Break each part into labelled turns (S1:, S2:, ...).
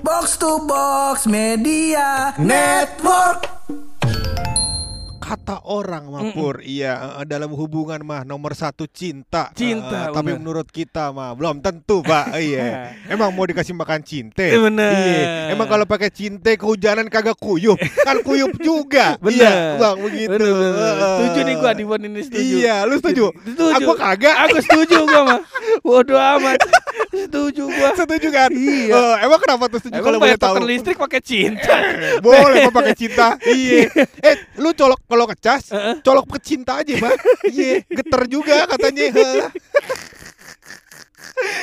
S1: Box to Box Media Network.
S2: kata orang mah Pur, iya eh, dalam hubungan mah nomor satu cinta.
S3: Cinta,
S2: Eh, tapi menurut kita mah belum tentu pak. iya. Emang mau dikasih makan cinte?
S3: Eh, bener.
S2: Iya. Emang kalau pakai cinte kehujanan kagak kuyup, kan kuyup juga.
S3: Bener.
S2: Iya, bang begitu.
S3: Bener, bener.
S2: Eh,
S3: Setuju nih gua di ini setuju.
S2: Iya, lu setuju?
S3: Setuju.
S2: Aku kagak.
S3: Aku setuju gua mah. Bodoh amat. Setuju gua.
S2: Setuju kan?
S3: Iya.
S2: Eh, emang kenapa tuh setuju kalau boleh tahu?
S3: listrik pakai cinta.
S2: Boleh kok pakai cinta. Iya. Eh, lu colok kalau ngecas,
S3: Heeh.
S2: colok pakai cinta aja, Pak. Iya, geter juga katanya.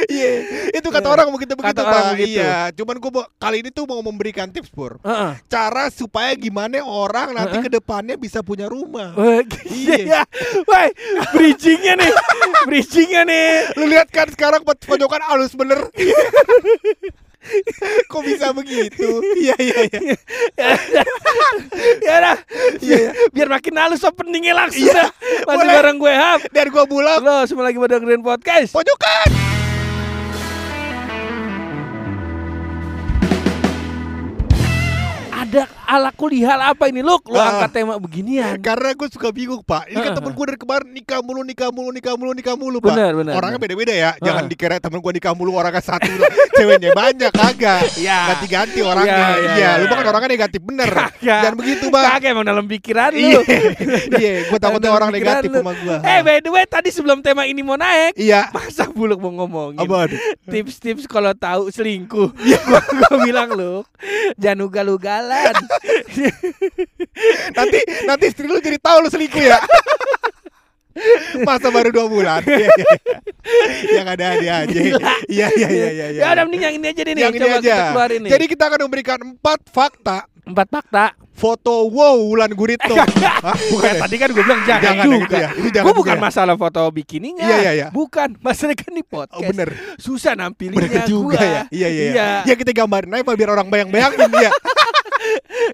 S2: Iya, itu kata orang begitu begitu,
S3: Kata
S2: Pak.
S3: begitu.
S2: Iya, cuman gua mau- kali ini tuh mau memberikan tips, Pur.
S3: Heeh.
S2: Cara supaya gimana orang nanti
S3: Heeh.
S2: ke depannya bisa punya rumah. Iya.
S3: Iya. Wah, bridgingnya nih. Bridgingnya nih.
S2: Lu lihat kan sekarang poj- pojokan halus bener. Kok bisa begitu? Iya, iya, iya.
S3: ya dah.
S2: Iya, iya.
S3: Biar makin halus openingnya langsung
S2: Iya.
S3: Masih bareng gue Hap.
S2: Dan gua bulak
S3: Lo semua lagi pada dengerin podcast.
S2: pojokan.
S3: Ala kulihal apa ini Luk? Lu
S2: Ah.
S3: angkat tema beginian.
S2: Karena gue suka bingung pak Ini kan
S3: Heeh.
S2: temen gue dari kemarin nikah mulu, nikah mulu, nikah mulu, nikah mulu pak
S3: Benar, benar,
S2: Orangnya beda-beda ya Jangan
S3: Heeh.
S2: dikira temen gue nikah mulu orangnya satu Ceweknya banyak, kagak
S3: Iya.
S2: Ganti-ganti orangnya
S3: Iya,
S2: Iya,
S3: iya,
S2: lu
S3: iya.
S2: kan orangnya negatif bener
S3: Kagak.
S2: Jangan begitu pak
S3: Kagak emang dalam pikiran lu.
S2: Iya, iya gue takutnya orang negatif
S3: lu.
S2: sama gue
S3: Eh by the way tadi sebelum tema ini mau naik
S2: Iya
S3: Masa buluk mau ngomongin? Tips-tips kalau tahu selingkuh
S2: Iya.
S3: gua, gua bilang lu Jangan ugal-ugalan
S2: Nanti nanti istri lu jadi tahu lu selingkuh ya Masa baru dua bulan Iya, iya. Yang ada dia aja Iya, iya, iya, iya iya.
S3: Ya udah mending yang ini aja deh nih
S2: Yang ini
S3: Coba
S2: aja
S3: kita keluarin nih
S2: Jadi kita akan memberikan empat fakta
S3: Empat fakta
S2: foto wow Wulan Guritno. Hah, bukan
S3: Eh,
S2: ya?
S3: tadi kan gue bilang jangan,
S2: Jangan ya
S3: juga.
S2: gitu ya. Itu jangan
S3: Gue bukan
S2: ya.
S3: masalah foto bikininya.
S2: Iya, iya, iya.
S3: Bukan. Masalah kan di podcast.
S2: Oh, bener.
S3: Susah nampilinnya
S2: Bener juga
S3: gua.
S2: ya. Iya, iya, iya.
S3: Iya.
S2: Ya kita gambarin aja biar orang bayang-bayangin dia.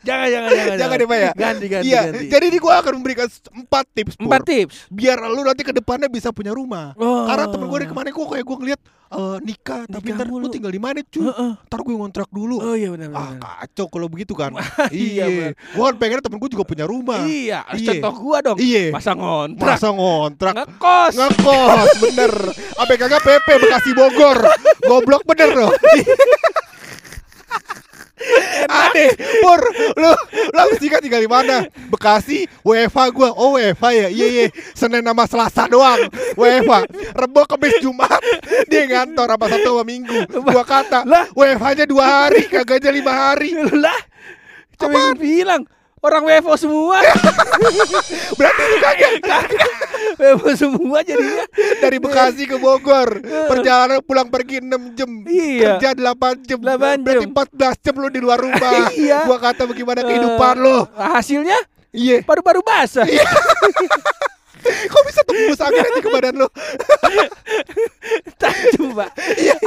S3: Jangan, jangan, jangan.
S2: Jangan deh Pak ya.
S3: Ganti, ganti,
S2: Iya.
S3: ganti.
S2: Jadi ini gua akan memberikan empat tips.
S3: Empat tips.
S2: Biar lu nanti ke depannya bisa punya rumah.
S3: Oh.
S2: Karena temen gue dari kemarin kok kayak gue ngeliat eh, nikah, tapi
S3: Nikah
S2: ntar lu tinggal di mana cuy?
S3: Heeh.
S2: Ntar gue ngontrak dulu.
S3: Oh iya benar
S2: Ah kacau kalau begitu kan
S3: Iya, bener.
S2: Gue kan pengen temen gue juga punya rumah
S3: Iya, harus
S2: Iya.
S3: contoh gua dong.
S2: Iya.
S3: Masa ngontrak.
S2: Masa ngontrak
S3: Ngekos.
S2: Ngekos bener Apa kagak PP Bekasi Bogor Goblok bener loh Aneh. Pur Lu Lu habis nikah tinggal di mana? Bekasi WFH gua. Oh WFH ya? Iya iya. Senin sama Selasa doang. WFH Rebo Kamis Jumat. Dia ngantor apa Sabtu sama Minggu. Gua kata.
S3: Lah.
S2: WFH nya dua hari Kagaknya lima hari.
S3: Lah. Coba bilang orang WFO semua.
S2: Berarti lu kagak
S3: WFO semua jadinya.
S2: Dari Bekasi ke Bogor Perjalanan pulang pergi 6 jam
S3: Iya.
S2: Kerja 8 jam
S3: 8
S2: Berarti
S3: jam.
S2: 14 jam lu di luar rumah
S3: Iya.
S2: Gua kata bagaimana kehidupan lo
S3: Eh, Hasilnya
S2: Iya
S3: baru-baru basah.
S2: Kok bisa tembus angin aja ke badan lo
S3: tajam pak.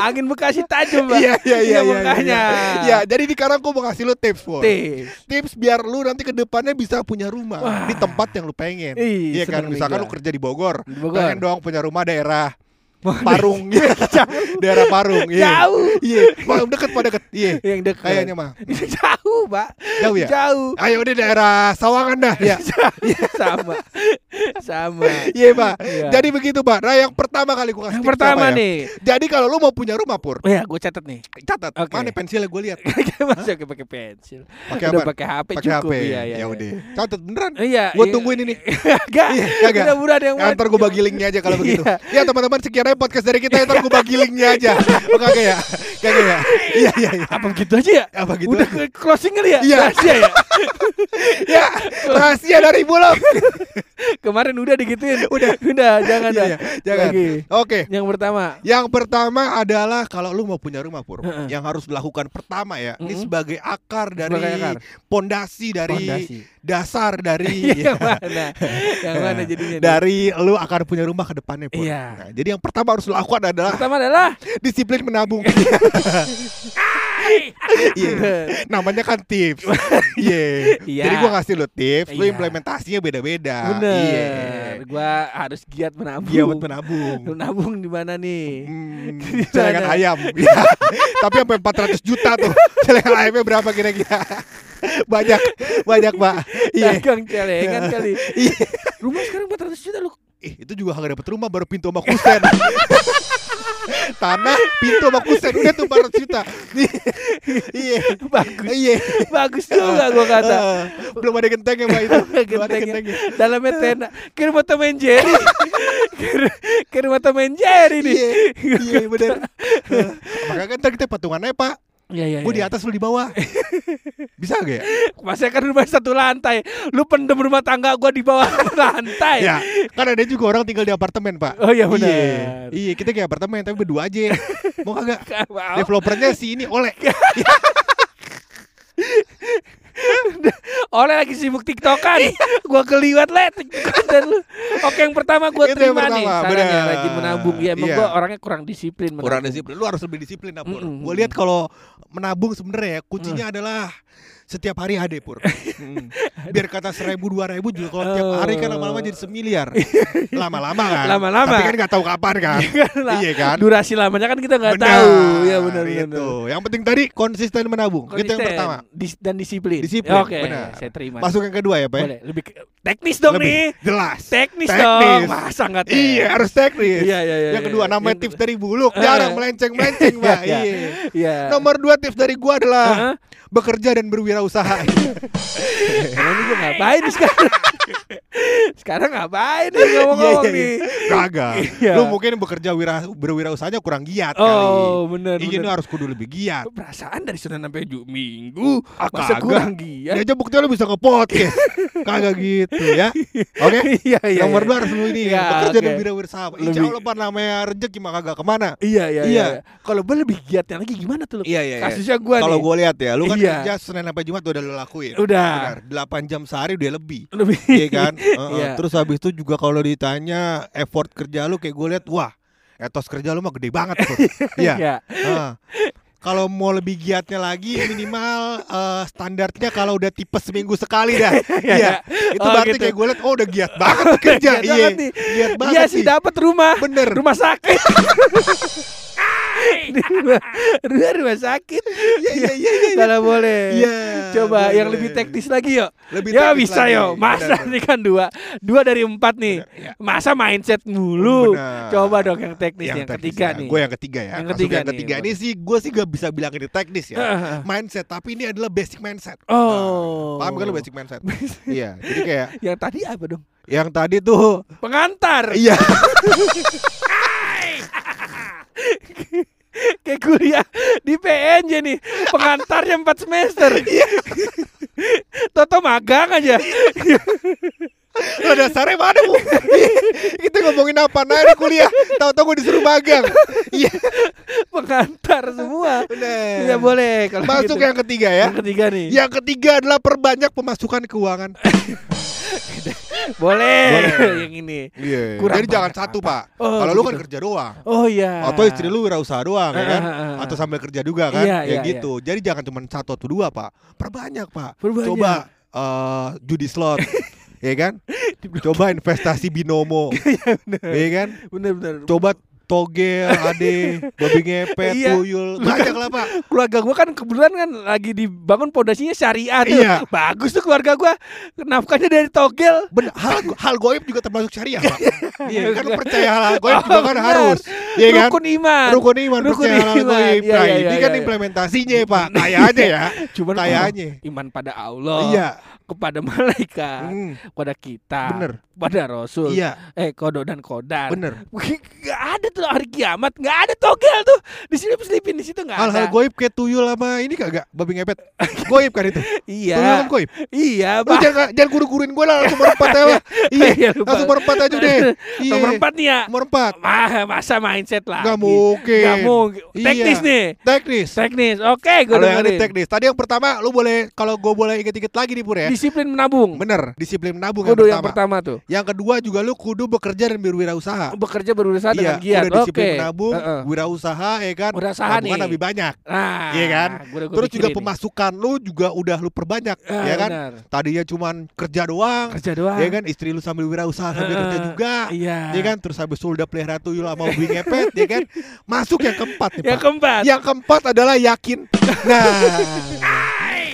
S3: Angin bekasi tajam pak.
S2: Iya iya iya iya
S3: makanya
S2: Iya. Jadi di sekarang gua mau kasih lu tips
S3: tips.
S2: Tips biar lu nanti ke depannya bisa punya rumah.
S3: Wah.
S2: Di tempat yang lu pengen. Iya kan? Misalkan
S3: gua.
S2: lu kerja di Bogor,
S3: Di Bogor.
S2: Pengen dong punya rumah daerah Parung Iya, Daerah Parung iya.
S3: Jauh.
S2: Iya Paling deket pada deket Iya
S3: yang dekat
S2: Kayaknya mah
S3: jauh pak
S2: Jauh ya?
S3: jauh
S2: Ayo udah daerah Sawangan dah ya.
S3: sama sama
S2: Iya pak.
S3: Iya.
S2: Jadi begitu pak. Nah yang pertama kali gua kasih
S3: yang pertama
S2: apa ya?
S3: nih
S2: Jadi kalau lu mau punya rumah pur,
S3: oh ya gue catat nih
S2: catat.
S3: Oke.
S2: Mana pensilnya gue lihat.
S3: masih oke pakai pensil
S2: Pakai apa?
S3: pakai HP
S2: Pakai
S3: cukup
S2: HP.
S3: iya iya
S2: ya
S3: iya.
S2: udah. Catat beneran.
S3: iya
S2: Gua
S3: iya.
S2: tungguin ini.
S3: Gak,
S2: Iya, kagak.
S3: udah buruan yang
S2: Ya, ntar gue bagi linknya aja kalau begitu.
S3: Iya.
S2: Ya teman-teman sekian aja podcast dari kita. Ntar gue bagi linknya aja. Oh kagak ya? Kagak ya? Iya iya iya.
S3: apa begitu aja ya
S2: Apa gitu?
S3: udah ke closing kali ya
S2: Iya.
S3: Rahasia ya
S2: ya rahasia dari Bulog.
S3: kemarin udah digituin
S2: Udah.
S3: udah jangan dah
S2: iya. Jangan.
S3: Lagi.
S2: Oke.
S3: yang pertama
S2: Yang pertama adalah kalau lu mau punya rumah pur, yang harus dilakukan pertama ya, ini
S3: Mm-mm.
S2: sebagai akar dari pondasi dari
S3: Pondasi.
S2: dasar dari
S3: yang mana yang mana jadinya
S2: dari lu akan punya rumah ke depannya pur.
S3: Iya.
S2: Nah, jadi yang pertama harus lu lakukan adalah
S3: pertama adalah
S2: disiplin menabung. Iya. Namanya kan tips. Iya.
S3: Iya.
S2: Jadi gua ngasih lu tips, lu
S3: Iya.
S2: implementasinya beda-beda.
S3: Bener.
S2: Iya.
S3: Gua harus giat menabung.
S2: Buat menabung.
S3: Menabung di mana nih?
S2: Hmm, celengan ayam. Iya. Tapi sampai 400 juta tuh. Celengan ayamnya berapa kira-kira? banyak, banyak, Pak. Iya.
S3: Dagang celengan kali.
S2: Iya.
S3: Rumah sekarang 400 juta lu.
S2: Ih, itu juga kagak dapet rumah baru pintu sama kusen. Tanah, pintu sama kusen udah tuh 400 juta. Iya.
S3: Bagus.
S2: Iya.
S3: Bagus juga gua kata.
S2: Eh, belum ada gentengnya Pak itu. Belum ada
S3: gentengnya. Dalamnya tenda. Kirim foto main Jerry. Kirim foto main Jerry nih.
S2: Iya, iya bener. Eh, Makanya kan ntar kita patungannya Pak.
S3: Iya iya.
S2: Gue di
S3: iya.
S2: atas lu di bawah. Bisa gak ya?
S3: Masa kan rumah satu lantai. Lu pendem rumah tangga gua di bawah lantai.
S2: Ya, kan ada juga orang tinggal di apartemen, Pak.
S3: Oh iya benar.
S2: Iya, iya kita kayak apartemen tapi berdua aja. Mau kagak? Developernya si ini oleh.
S3: Oleh lagi sibuk tiktokan Gua keliwat le tiktokan dan lu Oke yang pertama
S2: yang
S3: terima nih
S2: pertama,
S3: Sarannya
S2: benar.
S3: rajin menabung Ya emang
S2: Iya.
S3: gua orangnya kurang disiplin
S2: Kurang
S3: menabung.
S2: disiplin. Lu harus lebih disiplin. Gue lihat kalau menabung sebenarnya ya kuncinya
S3: Mm.
S2: adalah setiap hari ada pur Mm. biar kata seribu dua ribu juga kalau tiap hari kan lama-lama jadi semiliar lama-lama kan
S3: Lama-lama.
S2: tapi kan nggak tahu kapan kan
S3: lah.
S2: iya kan
S3: Durasi lamanya kan kita nggak tahu Ya benar benar
S2: itu yang penting tadi konsisten menabung itu yang
S3: Konsisten,
S2: pertama
S3: dis- dan disiplin.
S2: Disiplin,
S3: Oke,
S2: benar.
S3: saya terima.
S2: masuk yang kedua ya pak ya?
S3: Boleh, lebih teknis dong
S2: Lebih
S3: nih.
S2: jelas
S3: Teknis,
S2: Teknis.
S3: dong. Masa enggak teknis?
S2: iya harus teknis
S3: Iya, iya, iya,
S2: yang kedua
S3: iya.
S2: namanya
S3: Yang
S2: tips dari buluk jarang melenceng melenceng pak
S3: Iya,
S2: iya
S3: Iya.
S2: nomor dua tips dari gua adalah bekerja dan berwirausaha
S3: Emang ini gue ngapain sekarang? Sekarang ngapain nih ngomong-ngomong
S2: Iya, iya,
S3: nih?
S2: iya. Kagak.
S3: Iya.
S2: Lu mungkin bekerja wira, berwirausahanya kurang giat
S3: Oh,
S2: kali.
S3: bener,
S2: Ini
S3: bener.
S2: harus kudu lebih giat.
S3: Perasaan dari Senin sampai Jumat Minggu
S2: Ah,
S3: masa
S2: kagak.
S3: kurang
S2: Ya
S3: giat?
S2: aja buktinya lu bisa nge-podcast. Kagak gitu ya. Oke?
S3: Iya iya.
S2: Nomor
S3: iya.
S2: dua harus lu ini
S3: Iya,
S2: bekerja dan
S3: oke.
S2: berwirausaha. Insya Allah namanya rezeki mah kagak ke mana.
S3: Iya iya
S2: Iya.
S3: iya. Kalau gue lebih giatnya lagi gimana tuh? Lu?
S2: Iya, iya, iya.
S3: Kasusnya gue
S2: Kalau gue lihat ya, lu kan
S3: Iya.
S2: kerja Senin sampai Jumat udah lu lakuin.
S3: Udah.
S2: Benar, 8 jam sehari udah lebih.
S3: lebih.
S2: Iya kan? Heeh.
S3: Iya.
S2: Terus habis itu juga kalau ditanya effort kerja lu kayak gue lihat wah, etos kerja lu mah gede banget tuh. Iya.
S3: Iya.
S2: Ah. Kalau mau lebih giatnya lagi minimal eh, standarnya kalau udah tipes seminggu sekali dah. Iya. Itu
S3: Oh,
S2: berarti
S3: gitu.
S2: kayak gue liat oh udah giat banget kerja. Iya. Giat banget
S3: Iya sih dapat rumah.
S2: Bener.
S3: Rumah sakit. Di rumah, sakit.
S2: Iya iya iya iya.
S3: Kalau boleh.
S2: Iya,
S3: Coba yang
S2: boleh.
S3: lebih teknis lagi yuk.
S2: Lebih
S3: ya bisa
S2: lagi.
S3: yo. Masa
S2: Benar,
S3: ini kan dua, dua dari empat nih.
S2: Iya.
S3: Masa mindset mulu.
S2: Benar.
S3: Coba dong yang teknis yang,
S2: teknis
S3: ketiga
S2: ya.
S3: nih.
S2: Gue yang ketiga ya.
S3: Yang ketiga
S2: yang ketiga ini sih gue sih gak bisa bilang ini teknis ya.
S3: Ah.
S2: mindset tapi ini adalah basic mindset.
S3: Oh.
S2: Nah, paham kan lu basic mindset? iya. Jadi kayak
S3: Yang tadi apa dong?
S2: yang tadi tuh
S3: Pengantar.
S2: iya.
S3: Kayak kuliah di PNJ nih. Pengantarnya 4 semester.
S2: Iya.
S3: Toto magang aja.
S2: Lah dasarnya mana bu? Kita ngomongin apa nah di kuliah? Tahu-tahu gue disuruh magang. Iya.
S3: Pengantar semua.
S2: Bener.
S3: Ya boleh kalau
S2: Masuk
S3: gitu.
S2: yang ketiga ya.
S3: Yang ketiga nih.
S2: Yang ketiga adalah perbanyak pemasukan keuangan.
S3: Boleh.
S2: Boleh.
S3: yang ini.
S2: Iya.
S3: Kurang
S2: Jadi jangan
S3: banyak
S2: satu
S3: apa.
S2: pak.
S3: Oh,
S2: Kalau lu kan
S3: begitu.
S2: kerja doang.
S3: Oh iya.
S2: Atau istri lu wirausaha doang ya kan?
S3: Ah, ah, ah.
S2: Atau sambil kerja juga kan?
S3: Iya,
S2: ya
S3: iya,
S2: gitu. Jadi jangan cuma satu atau dua pak. Perbanyak pak.
S3: Perbanyak.
S2: Coba eh, judi slot. ya kan? Coba investasi binomo. Iya kan?
S3: Bener bener.
S2: Coba togel, ade, babi ngepet,
S3: Iya.
S2: tuyul, banyak lah pak.
S3: keluarga gua kan kebetulan kan lagi dibangun pondasinya syariah tuh.
S2: Iya.
S3: Bagus tuh keluarga gua. Nafkahnya dari togel.
S2: Bener, hal hal goib juga termasuk syariah pak. Iya kan
S3: Iya.
S2: percaya hal goib
S3: Oh,
S2: juga kan
S3: benar.
S2: harus, iya kan?
S3: Rukun iman.
S2: Rukun iman
S3: Rukun
S2: percaya hal
S3: iman.
S2: goib.
S3: Iya,
S2: Nah
S3: iya,
S2: ini
S3: iya,
S2: kan
S3: iya.
S2: implementasinya pak, kayaknya ya.
S3: Cuman
S2: Kayaknya.
S3: oh, iman pada Allah.
S2: Iya,
S3: Kepada malaikat.
S2: Hmm,
S3: Kepada kita.
S2: bener.
S3: Pada Rasul.
S2: Iya,
S3: Eh kodok dan kodar.
S2: bener.
S3: Gak ada tuh hari kiamat, gak ada togel tuh. Di sini selipin di situ nggak ada.
S2: Hal-hal goib kayak tuyul sama ini kagak babi ngepet. Goib kan itu.
S3: Iya.
S2: Tuyul kan goib.
S3: Iya,
S2: Lu
S3: Bang.
S2: jangan jangan kuru-kuruin gue lah langsung merempat ya. Pak. Iya,
S3: Iya,
S2: langsung merempat aja deh. Iya.
S3: Nomor empat nih ya.
S2: Nomor empat.
S3: Mah, masa mindset lah.
S2: Nggak mungkin.
S3: Gak mungkin.
S2: Iya.
S3: Teknis nih.
S2: Teknis.
S3: Teknis. Oke, gue
S2: Kalau yang ini teknis. Tadi yang pertama lu boleh kalau gue boleh inget-inget lagi nih Pur ya.
S3: disiplin menabung.
S2: Bener, disiplin menabung
S3: Kudu
S2: yang
S3: yang
S2: pertama.
S3: pertama tuh.
S2: Yang kedua juga lu kudu bekerja dan berwirausaha.
S3: Bekerja berusaha
S2: Iya,
S3: dengan giat.
S2: disiplin Menabung,
S3: Heeh.
S2: wirausaha ya kan.
S3: Wirausaha nih.
S2: lebih banyak.
S3: Nah,
S2: Iya kan?
S3: gua udah- gua
S2: Terus juga
S3: pikirin nih.
S2: pemasukan lu juga udah lu perbanyak,
S3: Ah,
S2: ya kan?
S3: benar.
S2: Tadinya cuman kerja doang,
S3: Kerja doang.
S2: ya kan? Istri lu sambil wirausaha sambil
S3: Heeh.
S2: kerja juga,
S3: Iya.
S2: ya kan? Terus habis itu udah pelihara tuyul sama ubi ngepet, ya kan? Masuk yang keempat nih,
S3: Yang keempat.
S2: Yang keempat adalah yakin. Nah,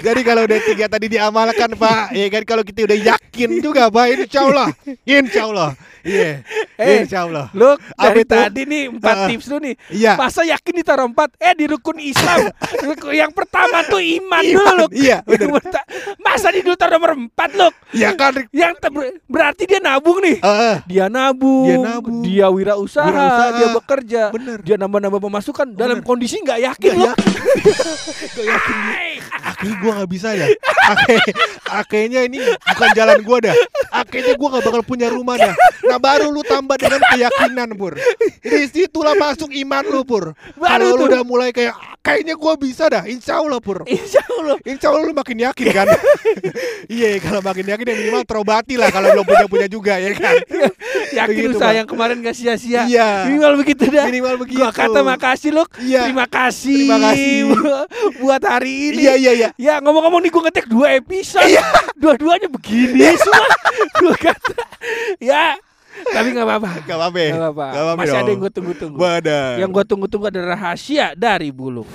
S2: jadi kalau udah tiga tadi diamalkan Pak, ya kan? Kalau kita udah yakin juga Pak, insya Allah, insya Allah, iya,
S3: Eh,
S2: insya Allah.
S3: Lu dari
S2: itu?
S3: tadi nih empat
S2: Heeh.
S3: tips lu nih.
S2: Iya.
S3: Masa yakin ditaruh empat? Eh di rukun Islam. yang pertama tuh iman, dulu
S2: Iman,
S3: lu.
S2: iya, bener.
S3: Masa di dulu taruh nomor empat lu?
S2: Ya kan?
S3: Yang berarti dia nabung nih.
S2: Heeh.
S3: Dia nabung,
S2: Dia nabung.
S3: dia wirausaha,
S2: Wirausaha.
S3: dia bekerja,
S2: Bener.
S3: dia nambah-nambah pemasukan dalam
S2: Bener.
S3: kondisi nggak yakin
S2: Gak
S3: lu.
S2: yakin Gak yakin Akhirnya gue gak bisa dah. Akhirnya, ini bukan jalan gue dah. Akhirnya gue gak bakal punya rumah dah. Nah baru lu tambah dengan keyakinan Pur. Di situlah masuk iman lu Pur. Kalau lu udah mulai kayak Kayaknya gue bisa dah. Insya Allah Pur.
S3: Insya Allah.
S2: Insya Allah lu makin yakin kan? Iya kalau makin yakin ya minimal terobati lah Kalau belum punya-punya juga ya kan
S3: Yakin
S2: Begitu,
S3: usaha
S2: Pak.
S3: yang kemarin gak sia-sia.
S2: Iya.
S3: Minimal begitu dah.
S2: Minimal begitu
S3: Gua kata makasih lu.
S2: Iya.
S3: Terima kasih.
S2: Terima kasih.
S3: buat hari ini.
S2: Iya iya iya
S3: Ya ngomong-ngomong nih gue ngetek dua episode
S2: Iya.
S3: Dua-duanya begini semua Gue kata Ya Tapi gak apa-apa
S2: Gak apa-apa
S3: Gak apa-apa Masih ada
S2: dong.
S3: yang gue tunggu-tunggu
S2: Badan
S3: Yang gue tunggu-tunggu adalah rahasia dari bulu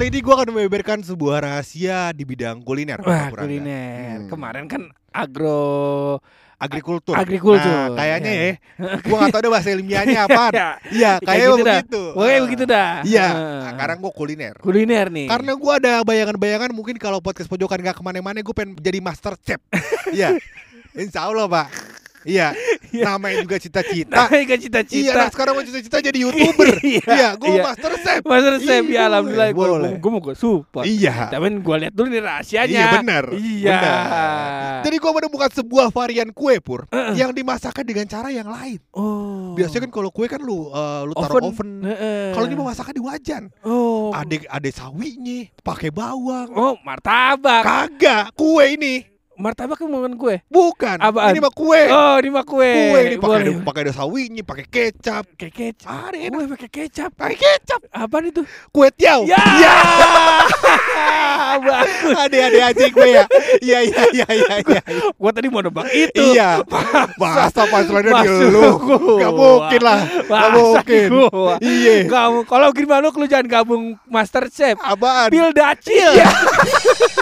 S2: Kali ini gue akan membeberkan sebuah rahasia di bidang kuliner.
S3: Wah
S2: Puranda.
S3: kuliner
S2: Hmm.
S3: Kemarin kan agro
S2: Agrikultur.
S3: Agrikultur.
S2: Nah, kayaknya
S3: Iya.
S2: ya. Gue gak tau deh bahasa ilmiahnya apa.
S3: Ya,
S2: Iya,
S3: kayak
S2: kayaknya
S3: gitu
S2: begitu.
S3: Pokoknya
S2: Ah.
S3: begitu dah
S2: Iya.
S3: Ah.
S2: Nah, sekarang gue kuliner.
S3: Kuliner nih
S2: Karena gue ada bayangan-bayangan mungkin kalau podcast pojokan gak ke mana-mana gue pengen jadi master chef. Iya. Insya Allah pak. Iya. Namanya juga cita-cita.
S3: Namanya
S2: Iya,
S3: cita-cita
S2: nah sekarang gue cita-cita jadi youtuber.
S3: Iya,
S2: Iya, gue
S3: iya.
S2: master chef.
S3: Master Chef
S2: Iya,
S3: ya alhamdulillah gue
S2: boleh.
S3: gue mau gue support.
S2: Iya.
S3: Tapi gue lihat dulu nih rahasianya.
S2: Iya benar.
S3: Iya.
S2: benar. Jadi gue menemukan sebuah varian kue pur
S3: Heeh.
S2: yang dimasakkan dengan cara yang lain.
S3: oh.
S2: Biasanya kan kalau kue kan lu uh, lu taruh oven.
S3: Heeh.
S2: Kalau ini mau di wajan.
S3: Oh.
S2: Ada ada sawinya, pakai bawang.
S3: Oh, martabak.
S2: Kagak, kue ini.
S3: Martabak kan bukan kue.
S2: Bukan.
S3: Apaan?
S2: Ini mah kue.
S3: Oh, ini mah kue.
S2: Kue ini pakai ada, pakai ada sawinya, pakai kecap.
S3: Kayak kecap.
S2: Ada enak.
S3: Kue pakai kecap.
S2: Pakai kecap.
S3: Apaan itu?
S2: Kue tiaw.
S3: Ya.
S2: Ya.
S3: Bagus.
S2: Ada-ada aja gue ya. Iya iya iya iya iya.
S3: Gua tadi mau nebak itu.
S2: Iya. Bahasa panselannya di lu. Gak mungkin lah. Gak mungkin. Iya.
S3: Kamu kalau gimana lu jangan gabung Master Chef.
S2: Apaan?
S3: Pil dacil.